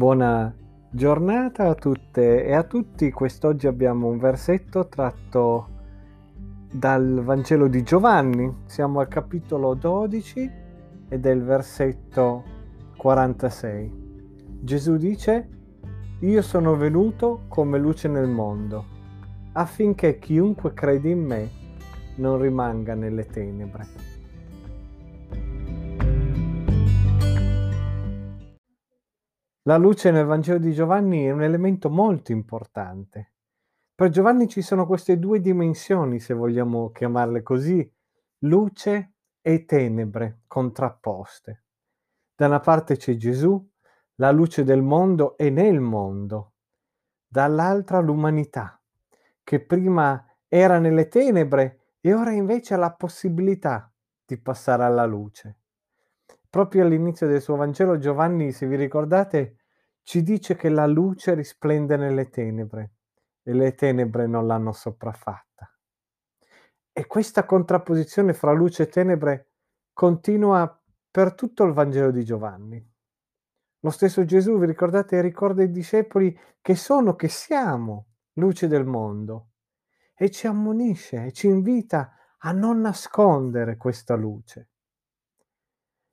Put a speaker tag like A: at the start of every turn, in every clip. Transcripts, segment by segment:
A: Buona giornata a tutte e a tutti. Quest'oggi abbiamo un versetto tratto dal Vangelo di Giovanni. Siamo al capitolo 12 ed è il versetto 46. Gesù dice, Io sono venuto come luce nel mondo, affinché chiunque crede in me non rimanga nelle tenebre. La luce nel Vangelo di Giovanni è un elemento molto importante. Per Giovanni ci sono queste due dimensioni, se vogliamo chiamarle così, luce e tenebre contrapposte. Da una parte c'è Gesù, la luce del mondo e nel mondo, dall'altra l'umanità, che prima era nelle tenebre e ora invece ha la possibilità di passare alla luce. Proprio all'inizio del suo Vangelo Giovanni, se vi ricordate, ci dice che la luce risplende nelle tenebre e le tenebre non l'hanno sopraffatta. E questa contrapposizione fra luce e tenebre continua per tutto il Vangelo di Giovanni. Lo stesso Gesù, vi ricordate, ricorda ai discepoli che sono, che siamo luce del mondo e ci ammonisce e ci invita a non nascondere questa luce.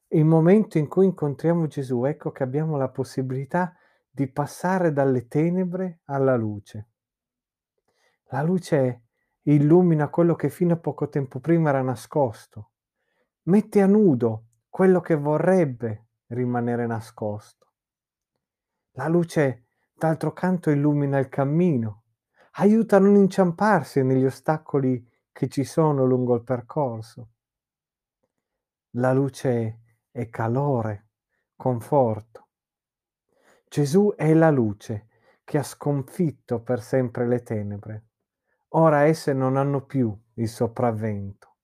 A: Il momento in cui incontriamo Gesù, ecco che abbiamo la possibilità di passare dalle tenebre alla luce. La luce illumina quello che fino a poco tempo prima era nascosto, mette a nudo quello che vorrebbe rimanere nascosto. La luce, d'altro canto, illumina il cammino, aiuta a non inciamparsi negli ostacoli che ci sono lungo il percorso. La luce e calore, conforto. Gesù è la luce che ha sconfitto per sempre le tenebre. Ora esse non hanno più il sopravvento.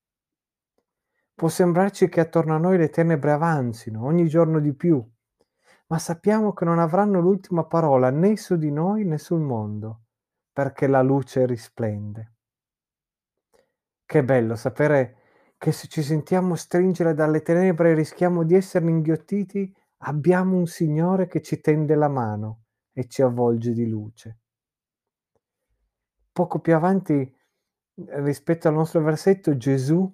A: Può sembrarci che attorno a noi le tenebre avanzino ogni giorno di più, ma sappiamo che non avranno l'ultima parola né su di noi né sul mondo, perché la luce risplende. Che bello sapere che se ci sentiamo stringere dalle tenebre rischiamo di essere inghiottiti, abbiamo un Signore che ci tende la mano e ci avvolge di luce. Poco più avanti, rispetto al nostro versetto, Gesù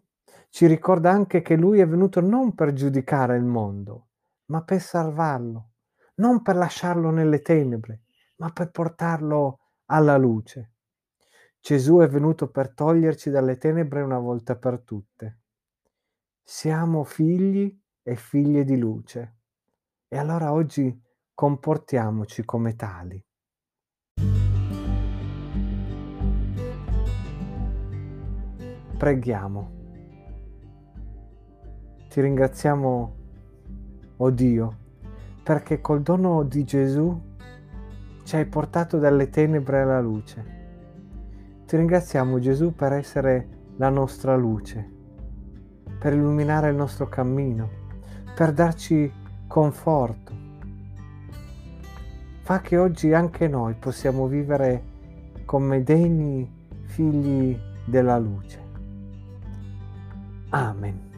A: ci ricorda anche che Lui è venuto non per giudicare il mondo, ma per salvarlo, non per lasciarlo nelle tenebre, ma per portarlo alla luce. Gesù è venuto per toglierci dalle tenebre una volta per tutte. Siamo figli e figlie di luce e allora oggi comportiamoci come tali. Preghiamo. Ti ringraziamo, oh Dio, perché col dono di Gesù ci hai portato dalle tenebre alla luce ti ringraziamo Gesù per essere la nostra luce, per illuminare il nostro cammino, per darci conforto. Fa che oggi anche noi possiamo vivere come degni figli della luce. Amen.